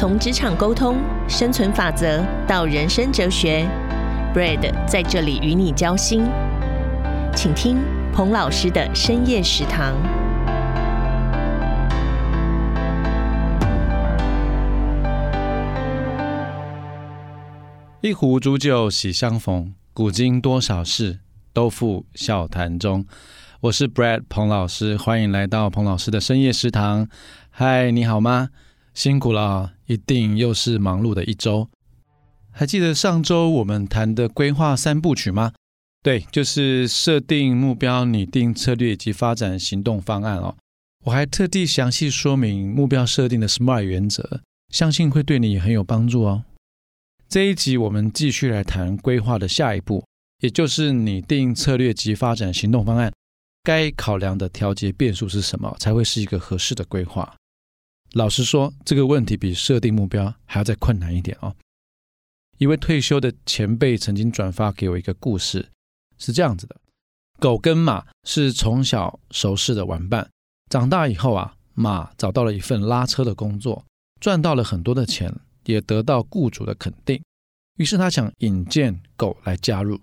从职场沟通、生存法则到人生哲学，Brad 在这里与你交心。请听彭老师的深夜食堂。一壶浊酒喜相逢，古今多少事，都付笑谈中。我是 Brad 彭老师，欢迎来到彭老师的深夜食堂。嗨，你好吗？辛苦了，一定又是忙碌的一周。还记得上周我们谈的规划三部曲吗？对，就是设定目标、拟定策略以及发展行动方案哦。我还特地详细说明目标设定的 SMART 原则，相信会对你很有帮助哦。这一集我们继续来谈规划的下一步，也就是拟定策略及发展行动方案。该考量的调节变数是什么，才会是一个合适的规划？老实说，这个问题比设定目标还要再困难一点哦。一位退休的前辈曾经转发给我一个故事，是这样子的：狗跟马是从小熟识的玩伴，长大以后啊，马找到了一份拉车的工作，赚到了很多的钱，也得到雇主的肯定，于是他想引荐狗来加入。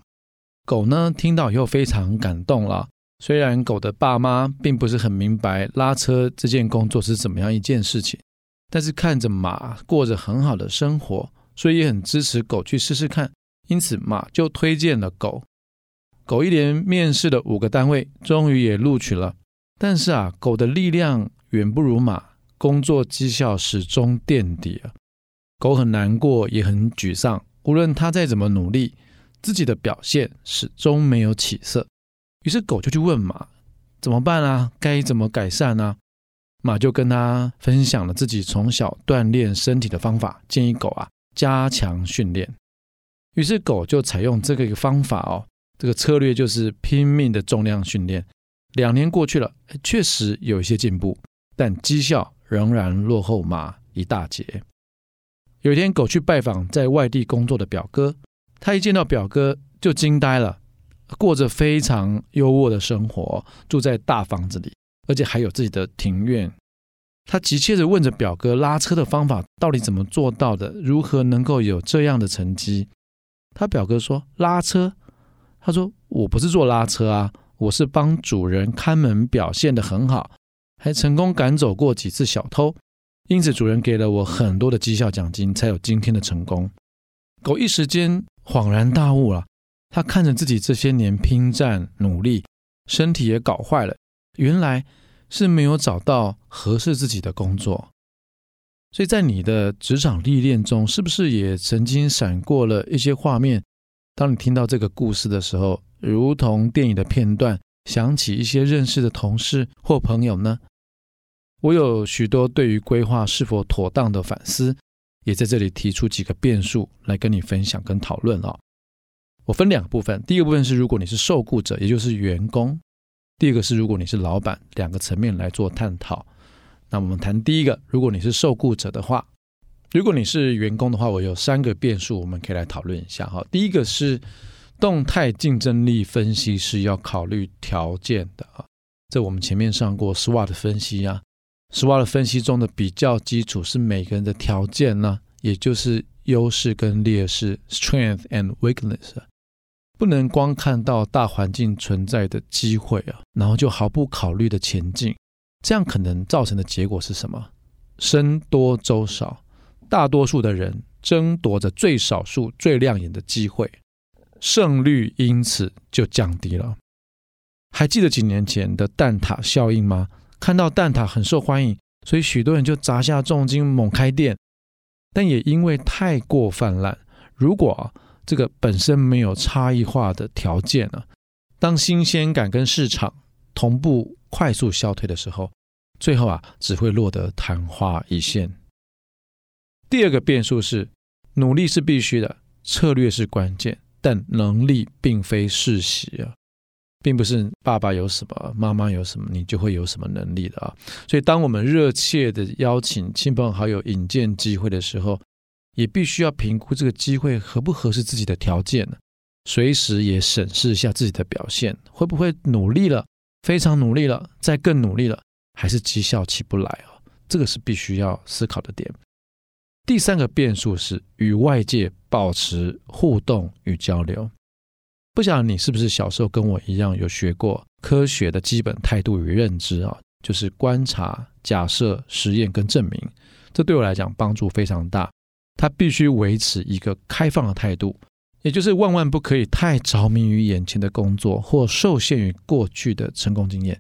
狗呢，听到以后非常感动了。虽然狗的爸妈并不是很明白拉车这件工作是怎么样一件事情，但是看着马过着很好的生活，所以也很支持狗去试试看。因此，马就推荐了狗。狗一连面试了五个单位，终于也录取了。但是啊，狗的力量远不如马，工作绩效始终垫底啊。狗很难过，也很沮丧。无论它再怎么努力，自己的表现始终没有起色。于是狗就去问马怎么办啊？该怎么改善呢、马就跟他分享了自己从小锻炼身体的方法，建议狗啊加强训练。于是狗就采用这个一个方法哦，这个策略就是拼命的重量训练。两年过去了，确实有一些进步，但绩效仍然落后马一大截。有一天，狗去拜访在外地工作的表哥，他一见到表哥就惊呆了。过着非常优渥的生活，住在大房子里，而且还有自己的庭院。他急切地问着表哥拉车的方法到底怎么做到的，如何能够有这样的成绩？他表哥说：“拉车。”他说：“我不是做拉车啊，我是帮主人看门，表现得很好，还成功赶走过几次小偷，因此主人给了我很多的绩效奖金，才有今天的成功。”狗一时间恍然大悟了。他看着自己这些年拼战努力，身体也搞坏了，原来是没有找到合适自己的工作。所以在你的职场历练中，是不是也曾经闪过了一些画面？当你听到这个故事的时候，如同电影的片段，想起一些认识的同事或朋友呢？我有许多对于规划是否妥当的反思，也在这里提出几个变数来跟你分享跟讨论哦。我分两个部分，第一个部分是如果你是受雇者，也就是员工；第二个是如果你是老板，两个层面来做探讨。那我们谈第一个，如果你是受雇者的话，如果你是员工的话，我有三个变数，我们可以来讨论一下哈。第一个是动态竞争力分析是要考虑条件的啊，这我们前面上过 SWOT 分析啊，SWOT 分析中的比较基础是每个人的条件呢，也就是优势跟劣势 （strength and weakness）。不能光看到大环境存在的机会啊，然后就毫不考虑的前进，这样可能造成的结果是什么？僧多粥少，大多数的人争夺着最少数最亮眼的机会，胜率因此就降低了。还记得几年前的蛋挞效应吗？看到蛋挞很受欢迎，所以许多人就砸下重金猛开店，但也因为太过泛滥，如果这个本身没有差异化的条件呢，当新鲜感跟市场同步快速消退的时候，最后啊只会落得昙花一现。第二个变数是，努力是必须的，策略是关键，但能力并非世袭啊，并不是爸爸有什么，妈妈有什么，你就会有什么能力的啊。所以，当我们热切的邀请亲朋好友引荐机会的时候，也必须要评估这个机会合不合适自己的条件呢？随时也审视一下自己的表现，会不会努力了，非常努力了，再更努力了，还是绩效起不来啊？这个是必须要思考的点。第三个变数是与外界保持互动与交流。不晓得你是不是小时候跟我一样有学过科学的基本态度与认知啊？就是观察、假设、实验跟证明。这对我来讲帮助非常大。他必须维持一个开放的态度，也就是万万不可以太着迷于眼前的工作或受限于过去的成功经验。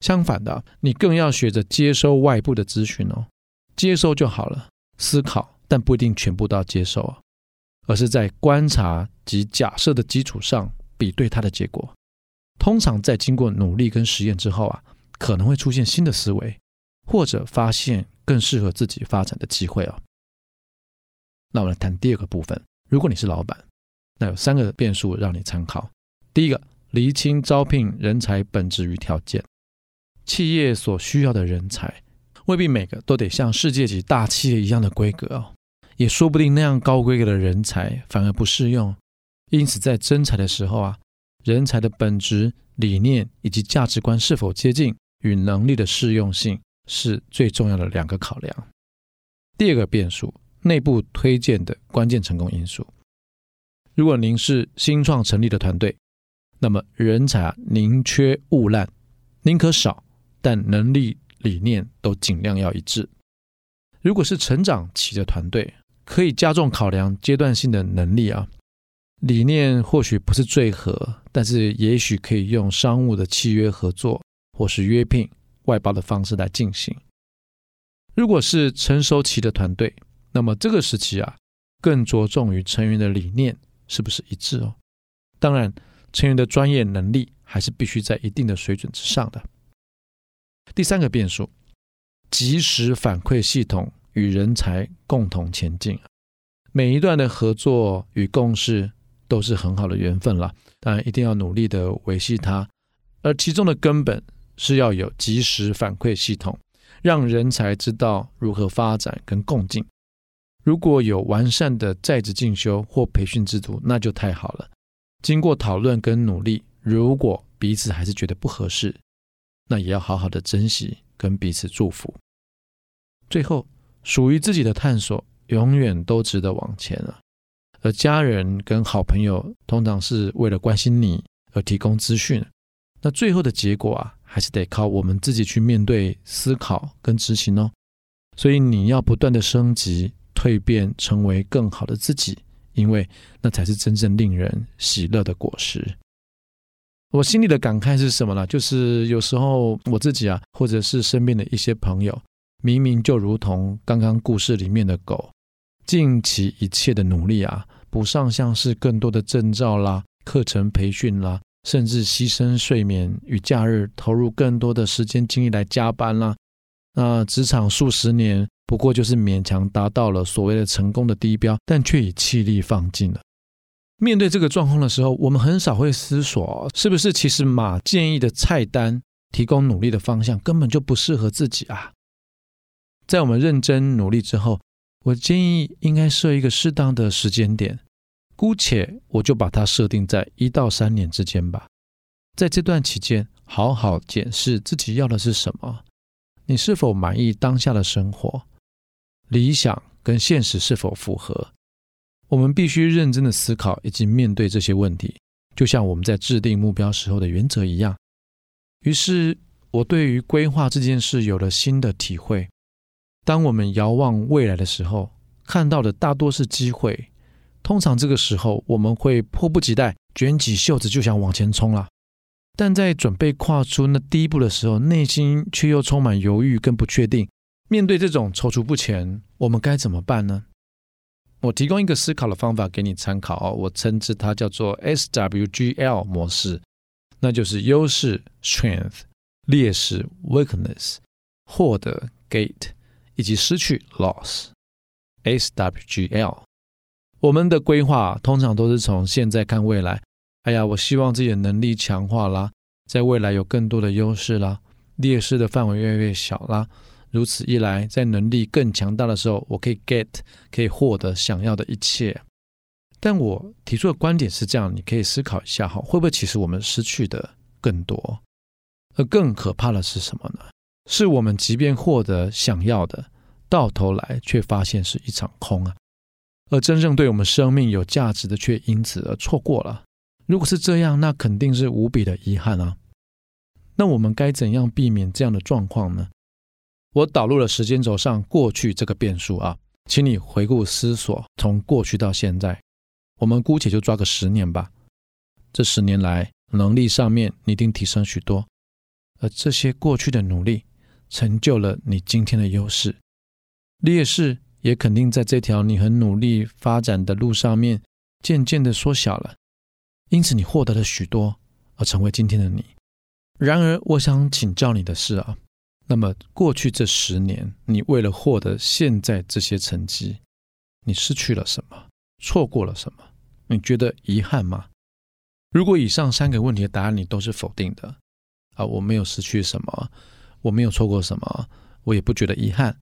相反的，你更要学着接收外部的资讯哦，接收就好了。思考，但不一定全部都要接受啊，而是在观察及假设的基础上比对它的结果。通常在经过努力跟实验之后啊，可能会出现新的思维，或者发现更适合自己发展的机会啊。那我们来谈第二个部分。如果你是老板，那有三个变数让你参考。第一个，厘清招聘人才本质与条件。企业所需要的人才。未必每个都得像世界级大企业一样的规格哦，也说不定那样高规格的人才反而不适用。因此，在征才的时候啊，人才的本质、理念以及价值观是否接近，与能力的适用性是最重要的两个考量。第二个变数，内部推荐的关键成功因素。如果您是新创成立的团队，那么人才，宁缺毋滥，宁可少，但能力。理念都尽量要一致。如果是成长期的团队，可以加重考量阶段性的能力啊。理念或许不是最合，但是也许可以用商务的契约合作，或是约聘、外包的方式来进行。如果是成熟期的团队，那么这个时期啊，更着重于成员的理念是不是一致哦。当然，成员的专业能力还是必须在一定的水准之上的。第三个变数，即时反馈系统与人才共同前进。每一段的合作与共事都是很好的缘分了，当然一定要努力的维系它。而其中的根本是要有即时反馈系统，让人才知道如何发展跟共进。如果有完善的在职进修或培训制度，那就太好了。经过讨论跟努力，如果彼此还是觉得不合适，那也要好好的珍惜，跟彼此祝福。最后，属于自己的探索永远都值得往前啊。而家人跟好朋友通常是为了关心你而提供资讯，那最后的结果啊，还是得靠我们自己去面对、思考跟执行哦。所以你要不断的升级、蜕变，成为更好的自己，因为那才是真正令人喜乐的果实。我心里的感慨是什么呢？就是有时候我自己啊，或者是身边的一些朋友，明明就如同刚刚故事里面的狗，尽其一切的努力啊，补上像是更多的证照啦、课程培训啦，甚至牺牲睡眠与假日，投入更多的时间精力来加班啦。那职场数十年，不过就是勉强达到了所谓的成功的低标，但却已气力放尽了。面对这个状况的时候，我们很少会思索，是不是其实马建议的菜单提供努力的方向根本就不适合自己啊？在我们认真努力之后，我建议应该设一个适当的时间点，姑且我就把它设定在一到三年之间吧。在这段期间，好好检视自己要的是什么，你是否满意当下的生活，理想跟现实是否符合？我们必须认真的思考以及面对这些问题，就像我们在制定目标时候的原则一样。于是，我对于规划这件事有了新的体会。当我们遥望未来的时候，看到的大多是机会。通常这个时候，我们会迫不及待，卷起袖子就想往前冲了。但在准备跨出那第一步的时候，内心却又充满犹豫跟不确定。面对这种踌躇不前，我们该怎么办呢？我提供一个思考的方法给你参考哦，我称之它叫做 SWGL 模式，那就是优势 Strength、劣势 Weakness、获得 Gate 以及失去 Loss。SWGL，我们的规划通常都是从现在看未来。哎呀，我希望自己的能力强化啦，在未来有更多的优势啦，劣势的范围越来越小啦。如此一来，在能力更强大的时候，我可以 get，可以获得想要的一切。但我提出的观点是这样，你可以思考一下哈，会不会其实我们失去的更多？而更可怕的是什么呢？是我们即便获得想要的，到头来却发现是一场空啊！而真正对我们生命有价值的，却因此而错过了。如果是这样，那肯定是无比的遗憾啊！那我们该怎样避免这样的状况呢？我导入了时间轴上过去这个变数啊，请你回顾思索，从过去到现在，我们姑且就抓个十年吧。这十年来，能力上面你一定提升许多，而这些过去的努力，成就了你今天的优势。劣势也肯定在这条你很努力发展的路上面，渐渐的缩小了。因此，你获得了许多，而成为今天的你。然而，我想请教你的是啊，那么过去这十年，你为了获得现在这些成绩，你失去了什么？错过了什么？你觉得遗憾吗？如果以上三个问题的答案你都是否定的，啊，我没有失去什么，我没有错过什么，我也不觉得遗憾，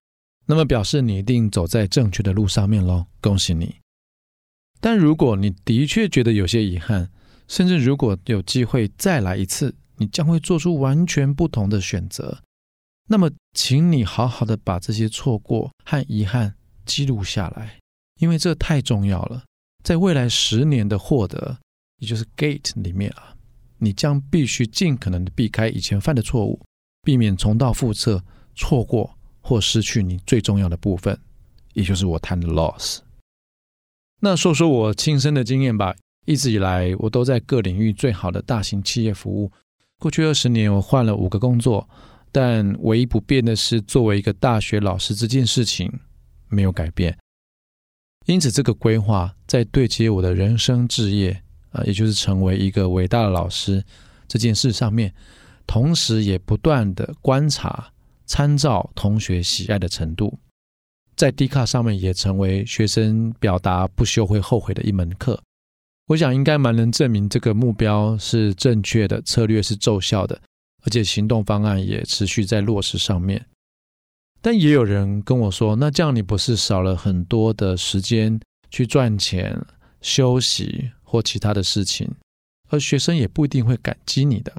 那么表示你一定走在正确的路上面喽，恭喜你。但如果你的确觉得有些遗憾，甚至如果有机会再来一次，你将会做出完全不同的选择。那么，请你好好的把这些错过和遗憾记录下来，因为这太重要了。在未来十年的获得，也就是 Gate 里面啊，你将必须尽可能的避开以前犯的错误，避免重蹈覆辙，错过或失去你最重要的部分，也就是我谈的 Loss。那说说我亲身的经验吧。一直以来，我都在各领域最好的大型企业服务。过去二十年，我换了五个工作，但唯一不变的是，作为一个大学老师这件事情没有改变。因此，这个规划在对接我的人生志业啊，也就是成为一个伟大的老师这件事上面，同时也不断的观察、参照同学喜爱的程度，在 D 卡上面也成为学生表达不修会后悔的一门课。我想应该蛮能证明这个目标是正确的，策略是奏效的，而且行动方案也持续在落实上面。但也有人跟我说，那这样你不是少了很多的时间去赚钱、休息或其他的事情，而学生也不一定会感激你的。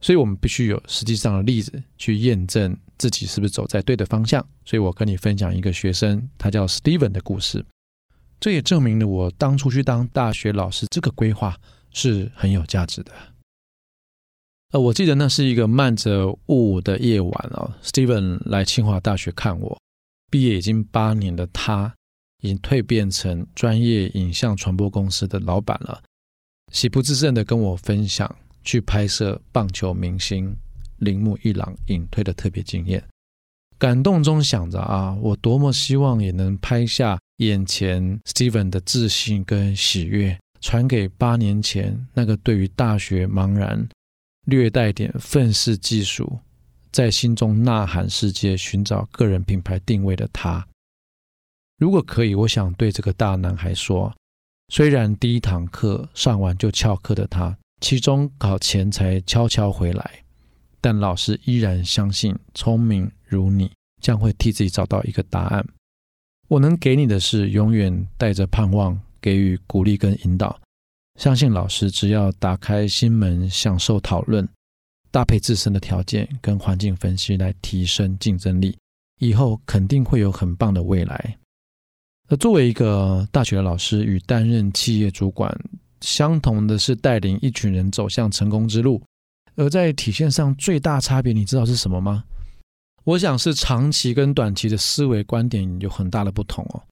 所以我们必须有实际上的例子去验证自己是不是走在对的方向。所以我跟你分享一个学生，他叫 Steven 的故事。这也证明了我当初去当大学老师这个规划是很有价值的。呃，我记得那是一个漫着雾的夜晚哦，Steven 来清华大学看我。毕业已经八年的他，已经蜕变成专业影像传播公司的老板了。喜不自胜地跟我分享去拍摄棒球明星铃木一朗隐退的特别经验，感动中想着啊，我多么希望也能拍下。眼前，Steven 的自信跟喜悦传给八年前那个对于大学茫然、略带点愤世嫉俗，在心中呐喊世界、寻找个人品牌定位的他。如果可以，我想对这个大男孩说：虽然第一堂课上完就翘课的他，期中考前才悄悄回来，但老师依然相信，聪明如你将会替自己找到一个答案。我能给你的是永远带着盼望，给予鼓励跟引导。相信老师只要打开心门，享受讨论，搭配自身的条件跟环境分析来提升竞争力，以后肯定会有很棒的未来。而作为一个大学的老师与担任企业主管，相同的是带领一群人走向成功之路，而在体现上最大差别，你知道是什么吗？我想是长期跟短期的思维观点有很大的不同哦，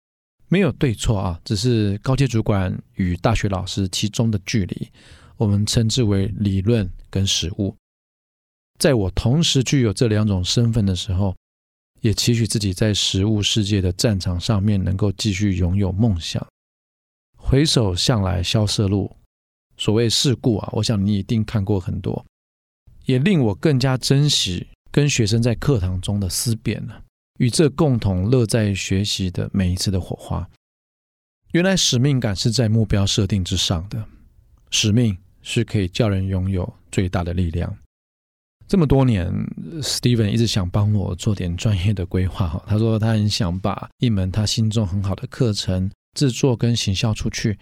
没有对错啊，只是高阶主管与大学老师其中的距离，我们称之为理论跟实务。在我同时具有这两种身份的时候，也期许自己在实务世界的战场上面能够继续拥有梦想。回首向来萧瑟路，所谓世故啊，我想你一定看过很多，也令我更加珍惜。跟学生在课堂中的思辨呢，与这共同乐在学习的每一次的火花，原来使命感是在目标设定之上的，使命是可以叫人拥有最大的力量。这么多年，Steven 一直想帮我做点专业的规划，他说他很想把一门他心中很好的课程制作跟行销出去，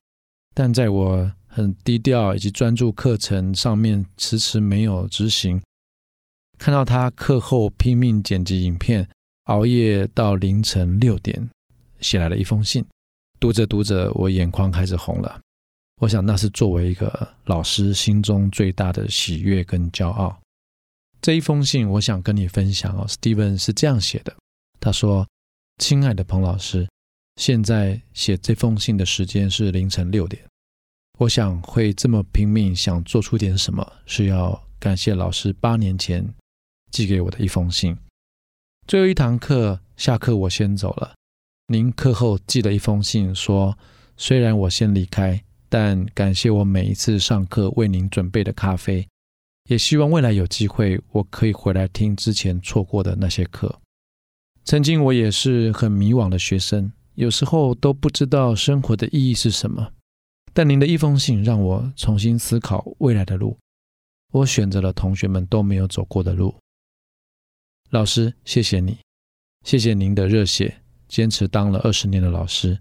但在我很低调以及专注课程上面，迟迟没有执行。看到他课后拼命剪辑影片，熬夜到凌晨六点写来了一封信。读着读着，我眼眶开始红了。我想那是作为一个老师心中最大的喜悦跟骄傲。这一封信，我想跟你分享哦。Steven 是这样写的，他说：“亲爱的彭老师，现在写这封信的时间是凌晨六点。我想会这么拼命想做出点什么，是要感谢老师八年前寄给我的一封信。最后一堂课下课，我先走了。您课后寄了一封信，说虽然我先离开，但感谢我每一次上课为您准备的咖啡。”也希望未来有机会，我可以回来听之前错过的那些课。曾经我也是很迷惘的学生，有时候都不知道生活的意义是什么。但您的一封信让我重新思考未来的路，我选择了同学们都没有走过的路。老师，谢谢你，谢谢您的热血，坚持当了二十年的老师，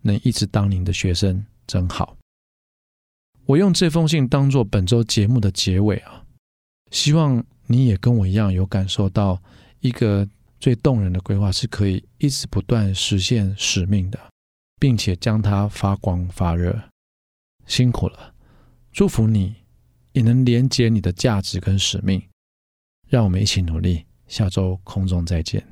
能一直当您的学生，真好。我用这封信当做本周节目的结尾啊。希望你也跟我一样有感受到，一个最动人的规划是可以一直不断实现使命的，并且将它发光发热。辛苦了，祝福你也能连接你的价值跟使命。让我们一起努力，下周空中再见。